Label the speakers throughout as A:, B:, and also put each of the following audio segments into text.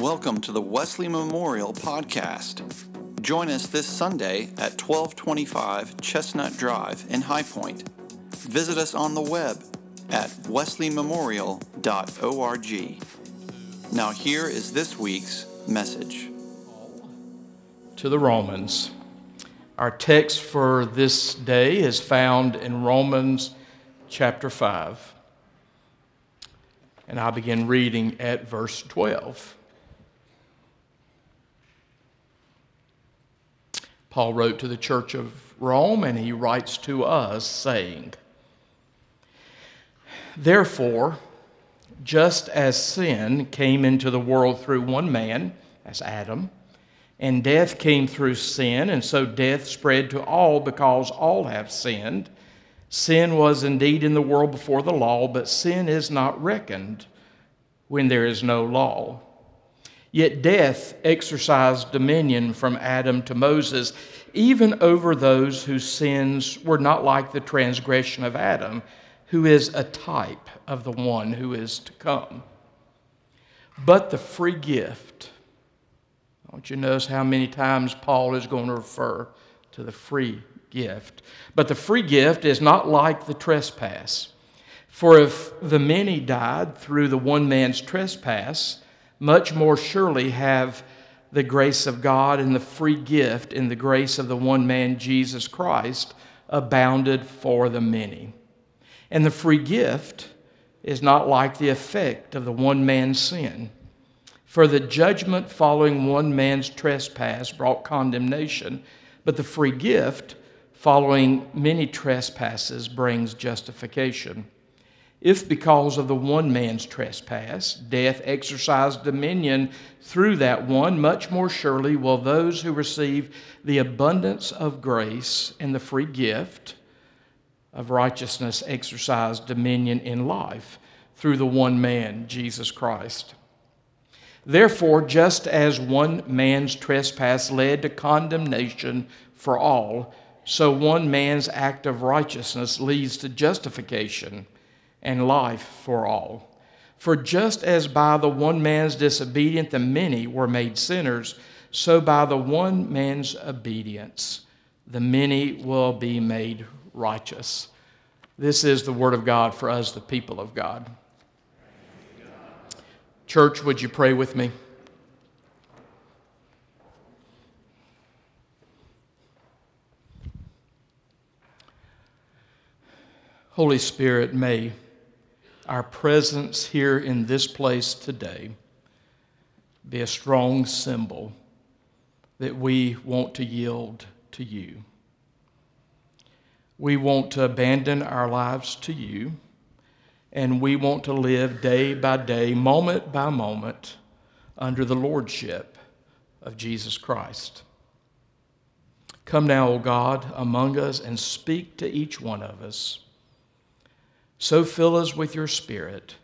A: Welcome to the Wesley Memorial Podcast. Join us this Sunday at 1225 Chestnut Drive in High Point. Visit us on the web at wesleymemorial.org. Now, here is this week's message.
B: To the Romans. Our text for this day is found in Romans chapter 5. And I begin reading at verse 12. Paul wrote to the church of Rome, and he writes to us, saying, Therefore, just as sin came into the world through one man, as Adam, and death came through sin, and so death spread to all because all have sinned. Sin was indeed in the world before the law, but sin is not reckoned when there is no law. Yet death exercised dominion from Adam to Moses, even over those whose sins were not like the transgression of Adam, who is a type of the one who is to come. But the free gift, I want you to notice how many times Paul is going to refer to the free gift. But the free gift is not like the trespass. For if the many died through the one man's trespass, much more surely have the grace of God and the free gift in the grace of the one man, Jesus Christ, abounded for the many. And the free gift is not like the effect of the one man's sin. For the judgment following one man's trespass brought condemnation, but the free gift following many trespasses brings justification. If because of the one man's trespass death exercised dominion through that one, much more surely will those who receive the abundance of grace and the free gift of righteousness exercise dominion in life through the one man, Jesus Christ. Therefore, just as one man's trespass led to condemnation for all, so one man's act of righteousness leads to justification and life for all. For just as by the one man's disobedience the many were made sinners, so by the one man's obedience the many will be made righteous. This is the word of God for us, the people of God. Church, would you pray with me? Holy Spirit, may our presence here in this place today be a strong symbol that we want to yield to you. We want to abandon our lives to you, and we want to live day by day, moment by moment, under the lordship of Jesus Christ. Come now, O God, among us and speak to each one of us so fill us with your Spirit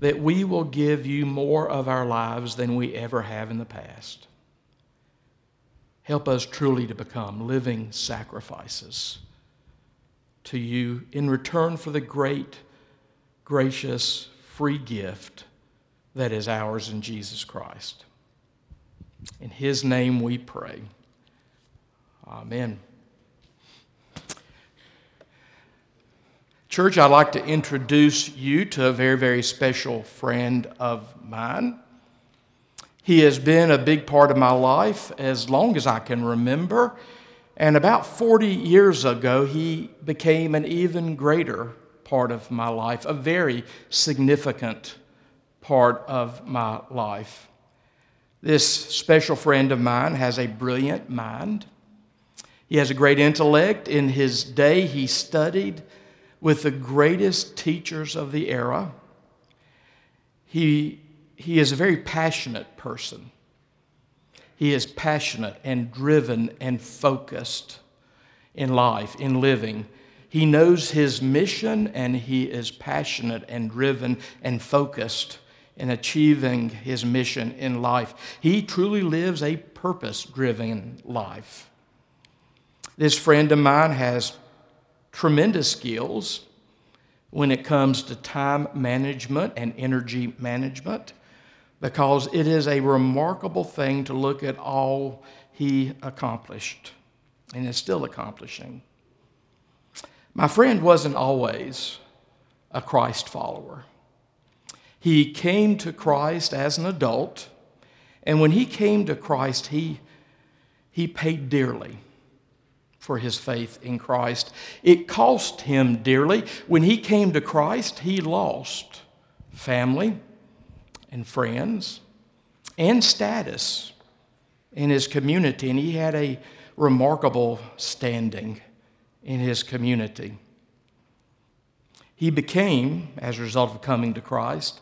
B: that we will give you more of our lives than we ever have in the past. Help us truly to become living sacrifices to you in return for the great, gracious, free gift that is ours in Jesus Christ. In His name we pray. Amen. Church, I'd like to introduce you to a very, very special friend of mine. He has been a big part of my life as long as I can remember. And about 40 years ago, he became an even greater part of my life, a very significant part of my life. This special friend of mine has a brilliant mind. He has a great intellect. In his day, he studied with the greatest teachers of the era. He, he is a very passionate person. He is passionate and driven and focused in life, in living. He knows his mission and he is passionate and driven and focused in achieving his mission in life. He truly lives a purpose driven life. This friend of mine has tremendous skills when it comes to time management and energy management. because it is a remarkable thing to look at all he accomplished and is still accomplishing. My friend wasn't always a Christ follower. He came to Christ as an adult, and when he came to Christ, he, he paid dearly for his faith in Christ. It cost him dearly. When he came to Christ, he lost family and friends and status in his community, and he had a remarkable standing in his community. He became, as a result of coming to Christ,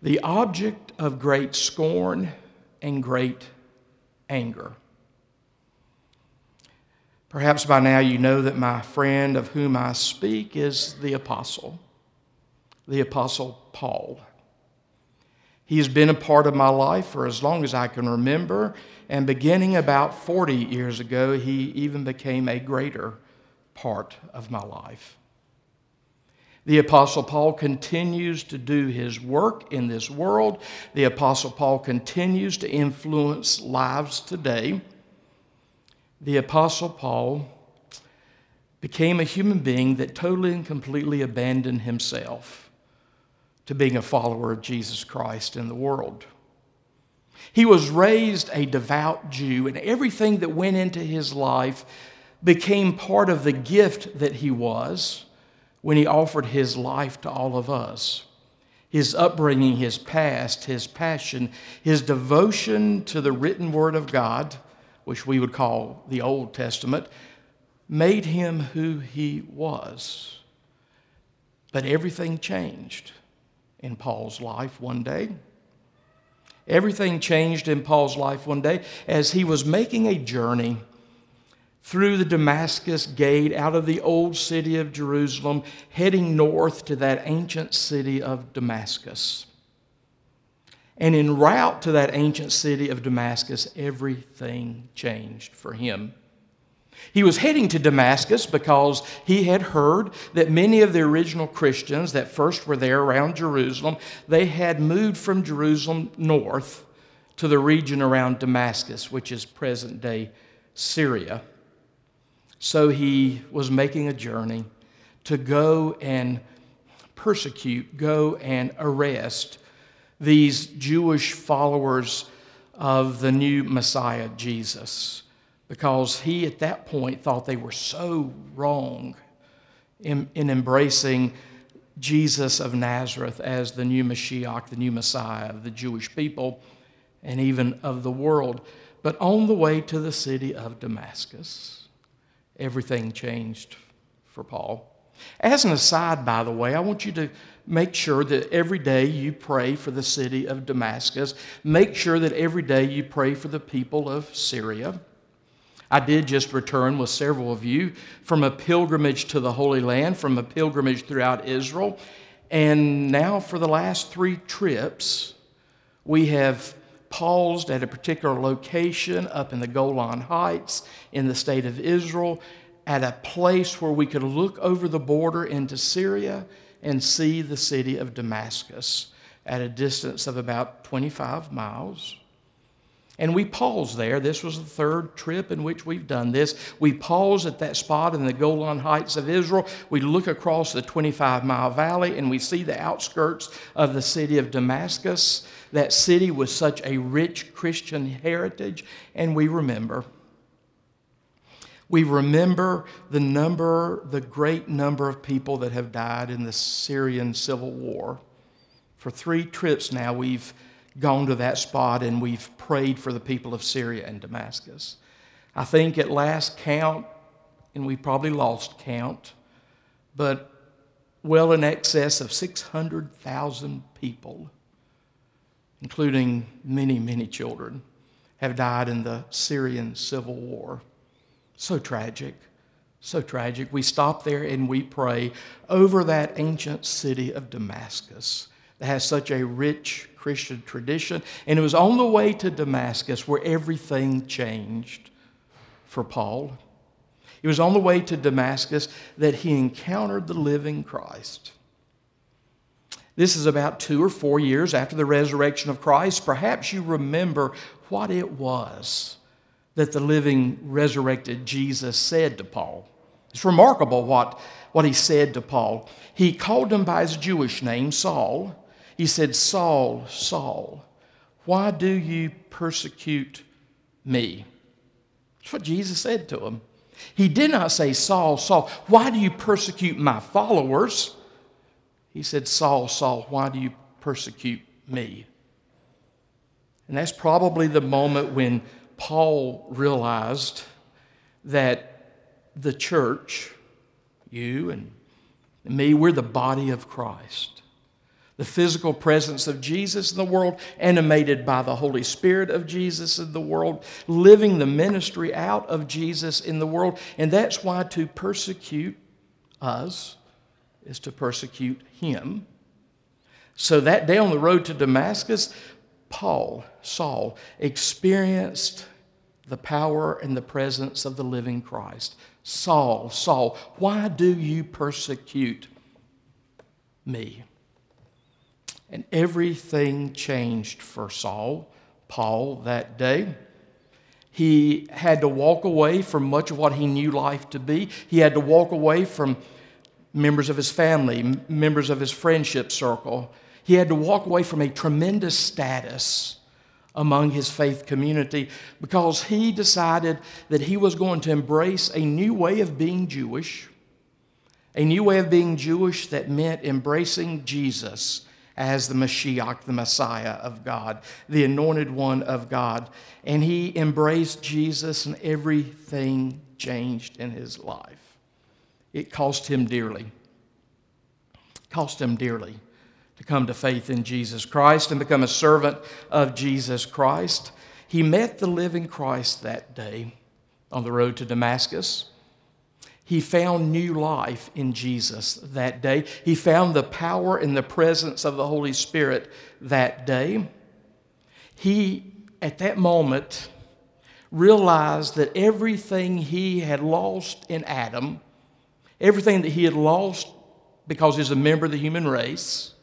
B: the object of great scorn and great anger. Perhaps by now you know that my friend of whom I speak is the Apostle, the Apostle Paul. He has been a part of my life for as long as I can remember, and beginning about 40 years ago, he even became a greater part of my life. The Apostle Paul continues to do his work in this world. The Apostle Paul continues to influence lives today the Apostle Paul became a human being that totally and completely abandoned himself to being a follower of Jesus Christ in the world. He was raised a devout Jew, and everything that went into his life became part of the gift that he was when he offered his life to all of us. His upbringing, his past, his passion, his devotion to the written word of God which we would call the Old Testament, made him who he was. But everything changed in Paul's life one day. Everything changed in Paul's life one day as he was making a journey through the Damascus gate out of the old city of Jerusalem, heading north to that ancient city of Damascus. And en route to that ancient city of Damascus, everything changed for him. He was heading to Damascus because he had heard that many of the original Christians that first were there around Jerusalem, they had moved from Jerusalem north to the region around Damascus, which is present day Syria. So he was making a journey to go and persecute, go and arrest these Jewish followers of the new Messiah, Jesus, because he at that point thought they were so wrong in, in embracing Jesus of Nazareth as the new Mashiach, the new Messiah of the Jewish people and even of the world. But on the way to the city of Damascus, everything changed for Paul. As an aside, by the way, I want you to make sure that every day you pray for the city of Damascus. Make sure that every day you pray for the people of Syria. I did just return with several of you from a pilgrimage to the Holy Land, from a pilgrimage throughout Israel. And now, for the last three trips, we have paused at a particular location up in the Golan Heights in the state of Israel at a place where we could look over the border into Syria and see the city of Damascus at a distance of about 25 miles. And we pause there. This was the third trip in which we've done this. We pause at that spot in the Golan Heights of Israel. We look across the 25 mile valley and we see the outskirts of the city of Damascus. That city with such a rich Christian heritage. And we remember we remember the number, the great number of people that have died in the Syrian civil war. For three trips now, we've gone to that spot and we've prayed for the people of Syria and Damascus. I think at last count, and we probably lost count, but well in excess of 600,000 people, including many, many children, have died in the Syrian civil war. So tragic. So tragic. We stop there and we pray over that ancient city of Damascus that has such a rich Christian tradition. And it was on the way to Damascus where everything changed for Paul. It was on the way to Damascus that he encountered the living Christ. This is about two or four years after the resurrection of Christ. Perhaps you remember what it was that the living, resurrected Jesus said to Paul. It's remarkable what, what he said to Paul. He called him by his Jewish name, Saul. He said, Saul, Saul, why do you persecute me? That's what Jesus said to him. He did not say, Saul, Saul, why do you persecute my followers? He said, Saul, Saul, why do you persecute me? And that's probably the moment when Paul realized that the church, you and me, we're the body of Christ. The physical presence of Jesus in the world, animated by the Holy Spirit of Jesus in the world, living the ministry out of Jesus in the world. And that's why to persecute us is to persecute him. So that day on the road to Damascus, Paul, Saul, experienced the power and the presence of the living Christ. Saul, Saul, why do you persecute me? And everything changed for Saul, Paul, that day. He had to walk away from much of what he knew life to be. He had to walk away from members of his family, members of his friendship circle. He had to walk away from a tremendous status among his faith community because he decided that he was going to embrace a new way of being Jewish, a new way of being Jewish that meant embracing Jesus as the Mashiach, the Messiah of God, the anointed one of God. And he embraced Jesus, and everything changed in his life. It cost him dearly. Cost him dearly to come to faith in Jesus Christ and become a servant of Jesus Christ. He met the living Christ that day on the road to Damascus. He found new life in Jesus that day. He found the power and the presence of the Holy Spirit that day. He, at that moment, realized that everything he had lost in Adam, everything that he had lost because he's a member of the human race,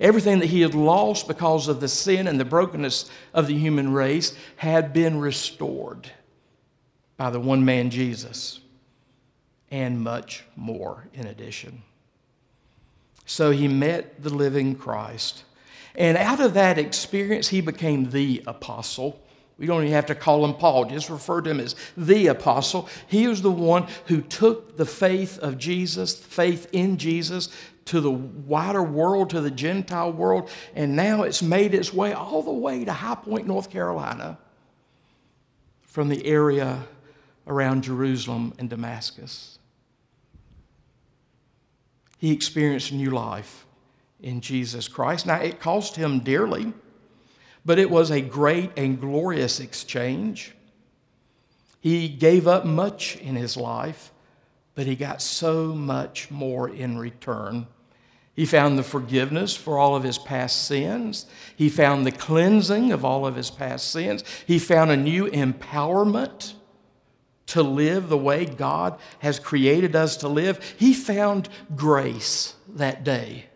B: Everything that he had lost because of the sin and the brokenness of the human race had been restored by the one man Jesus, and much more in addition. So he met the living Christ. And out of that experience, he became the apostle. We don't even have to call him Paul, just refer to him as the apostle. He was the one who took the faith of Jesus, faith in Jesus, to the wider world, to the Gentile world, and now it's made its way all the way to High Point, North Carolina, from the area around Jerusalem and Damascus. He experienced new life in Jesus Christ. Now, it cost him dearly, but it was a great and glorious exchange. He gave up much in his life but he got so much more in return. He found the forgiveness for all of his past sins. He found the cleansing of all of his past sins. He found a new empowerment to live the way God has created us to live. He found grace that day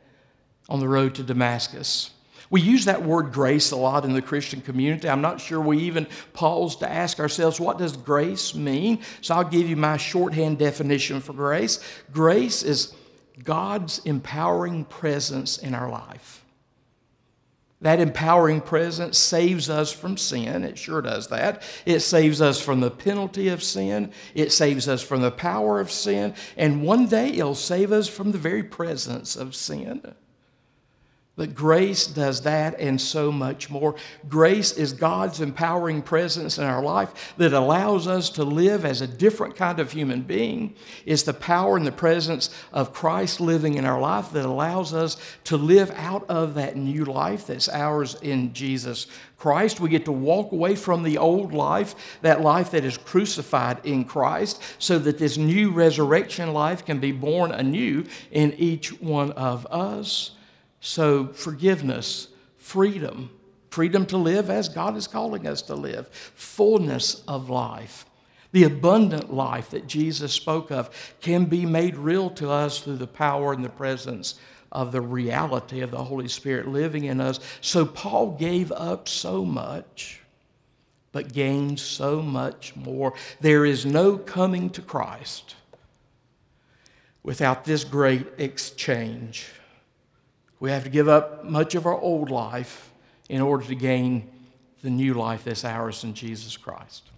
B: on the road to Damascus. We use that word grace a lot in the Christian community. I'm not sure we even pause to ask ourselves, what does grace mean? So I'll give you my shorthand definition for grace. Grace is God's empowering presence in our life. That empowering presence saves us from sin. It sure does that. It saves us from the penalty of sin. It saves us from the power of sin. And one day it'll save us from the very presence of sin. But grace does that and so much more. Grace is God's empowering presence in our life that allows us to live as a different kind of human being. It's the power and the presence of Christ living in our life that allows us to live out of that new life that's ours in Jesus Christ. We get to walk away from the old life, that life that is crucified in Christ, so that this new resurrection life can be born anew in each one of us. So, forgiveness, freedom, freedom to live as God is calling us to live, fullness of life. The abundant life that Jesus spoke of can be made real to us through the power and the presence of the reality of the Holy Spirit living in us. So Paul gave up so much, but gained so much more. There is no coming to Christ without this great exchange. We have to give up much of our old life in order to gain the new life that's ours in Jesus Christ.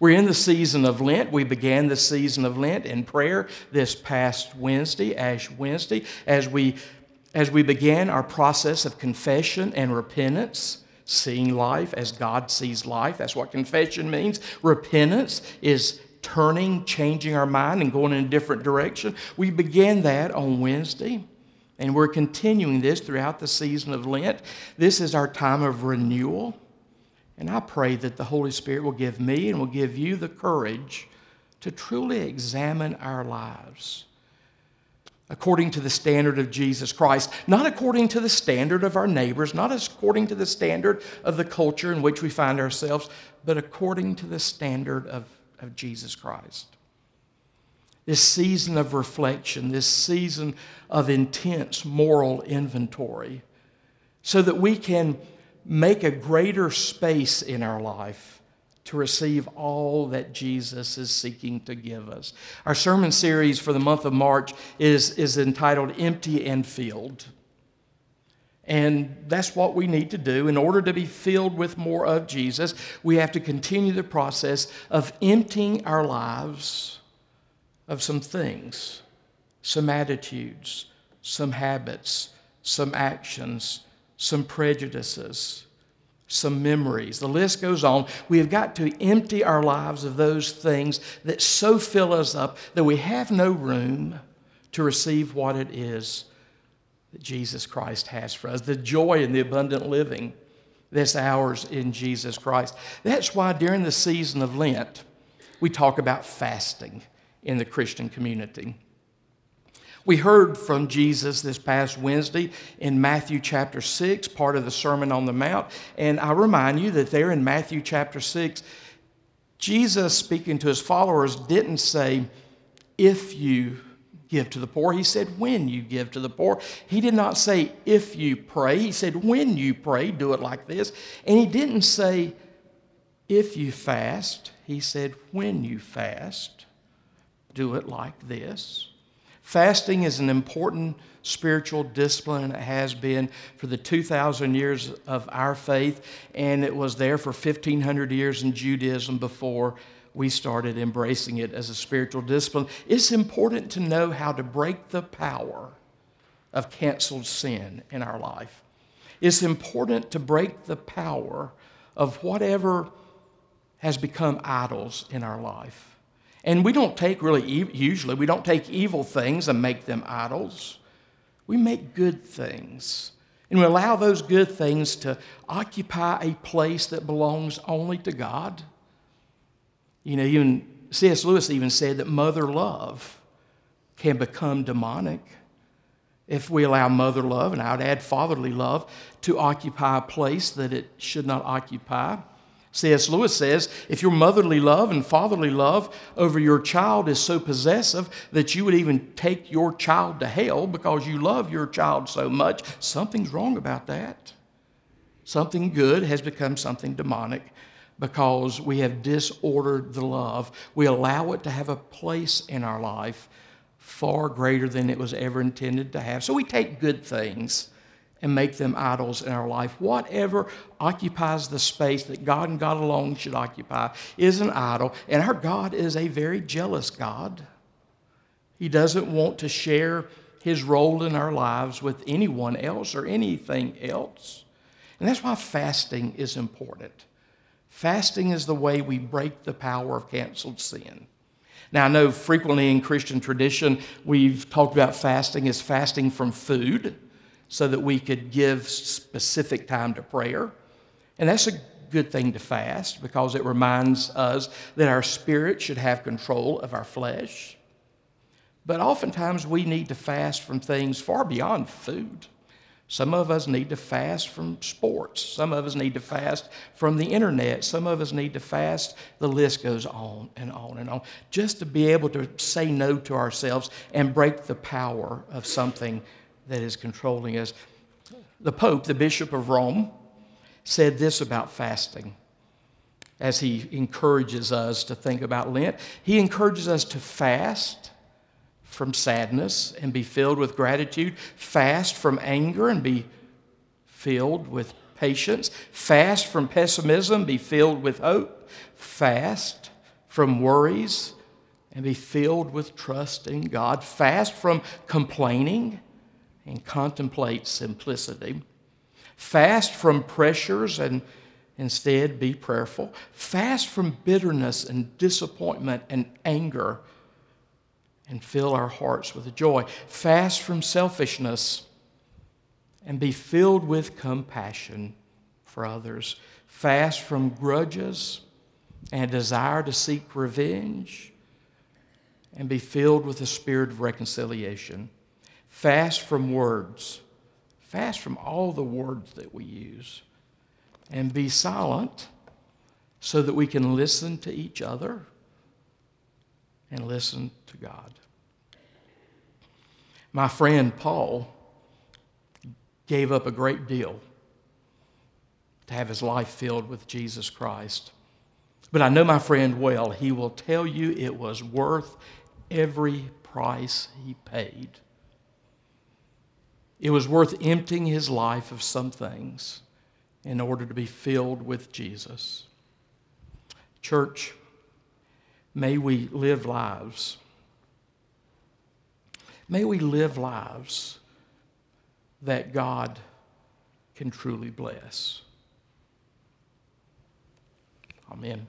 B: We're in the season of Lent. We began the season of Lent in prayer this past Wednesday, Ash Wednesday, as we, as we began our process of confession and repentance, seeing life as God sees life. That's what confession means. Repentance is turning, changing our mind, and going in a different direction. We began that on Wednesday. And we're continuing this throughout the season of Lent. This is our time of renewal. And I pray that the Holy Spirit will give me and will give you the courage to truly examine our lives according to the standard of Jesus Christ, not according to the standard of our neighbors, not according to the standard of the culture in which we find ourselves, but according to the standard of, of Jesus Christ. This season of reflection, this season of intense moral inventory, so that we can make a greater space in our life to receive all that Jesus is seeking to give us. Our sermon series for the month of March is, is entitled Empty and Filled. And that's what we need to do. In order to be filled with more of Jesus, we have to continue the process of emptying our lives of some things, some attitudes, some habits, some actions, some prejudices, some memories. The list goes on. We have got to empty our lives of those things that so fill us up that we have no room to receive what it is that Jesus Christ has for us the joy and the abundant living that's ours in Jesus Christ. That's why during the season of Lent, we talk about fasting in the Christian community. We heard from Jesus this past Wednesday in Matthew chapter 6, part of the Sermon on the Mount. And I remind you that there in Matthew chapter 6, Jesus, speaking to his followers, didn't say, if you give to the poor. He said, when you give to the poor. He did not say, if you pray. He said, when you pray, do it like this. And he didn't say, if you fast. He said, when you fast, do it like this. Fasting is an important spiritual discipline, it has been for the 2,000 years of our faith, and it was there for 1,500 years in Judaism before we started embracing it as a spiritual discipline. It's important to know how to break the power of canceled sin in our life. It's important to break the power of whatever has become idols in our life. And we don't take really, usually, we don't take evil things and make them idols. We make good things. And we allow those good things to occupy a place that belongs only to God. You know, even C.S. Lewis even said that mother love can become demonic if we allow mother love, and I would add fatherly love, to occupy a place that it should not occupy. C.S. Lewis says if your motherly love and fatherly love over your child is so possessive that you would even take your child to hell because you love your child so much, something's wrong about that. Something good has become something demonic because we have disordered the love. We allow it to have a place in our life far greater than it was ever intended to have. So we take good things and make them idols in our life. Whatever occupies the space that God and God alone should occupy is an idol. And our God is a very jealous God. He doesn't want to share his role in our lives with anyone else or anything else. And that's why fasting is important. Fasting is the way we break the power of canceled sin. Now, I know frequently in Christian tradition, we've talked about fasting as fasting from food so that we could give specific time to prayer. And that's a good thing to fast because it reminds us that our spirit should have control of our flesh. But oftentimes we need to fast from things far beyond food. Some of us need to fast from sports. Some of us need to fast from the internet. Some of us need to fast. The list goes on and on and on. Just to be able to say no to ourselves and break the power of something that is controlling us. The Pope, the Bishop of Rome, said this about fasting as he encourages us to think about Lent. He encourages us to fast from sadness and be filled with gratitude, fast from anger and be filled with patience, fast from pessimism, be filled with hope, fast from worries and be filled with trust in God, fast from complaining and contemplate simplicity, fast from pressures and instead be prayerful, fast from bitterness and disappointment and anger and fill our hearts with joy, fast from selfishness and be filled with compassion for others, fast from grudges and desire to seek revenge, and be filled with the spirit of reconciliation. Fast from words, fast from all the words that we use, and be silent so that we can listen to each other and listen to God. My friend Paul gave up a great deal to have his life filled with Jesus Christ. But I know my friend well. He will tell you it was worth every price he paid. It was worth emptying his life of some things in order to be filled with Jesus. Church, may we live lives. May we live lives that God can truly bless. Amen.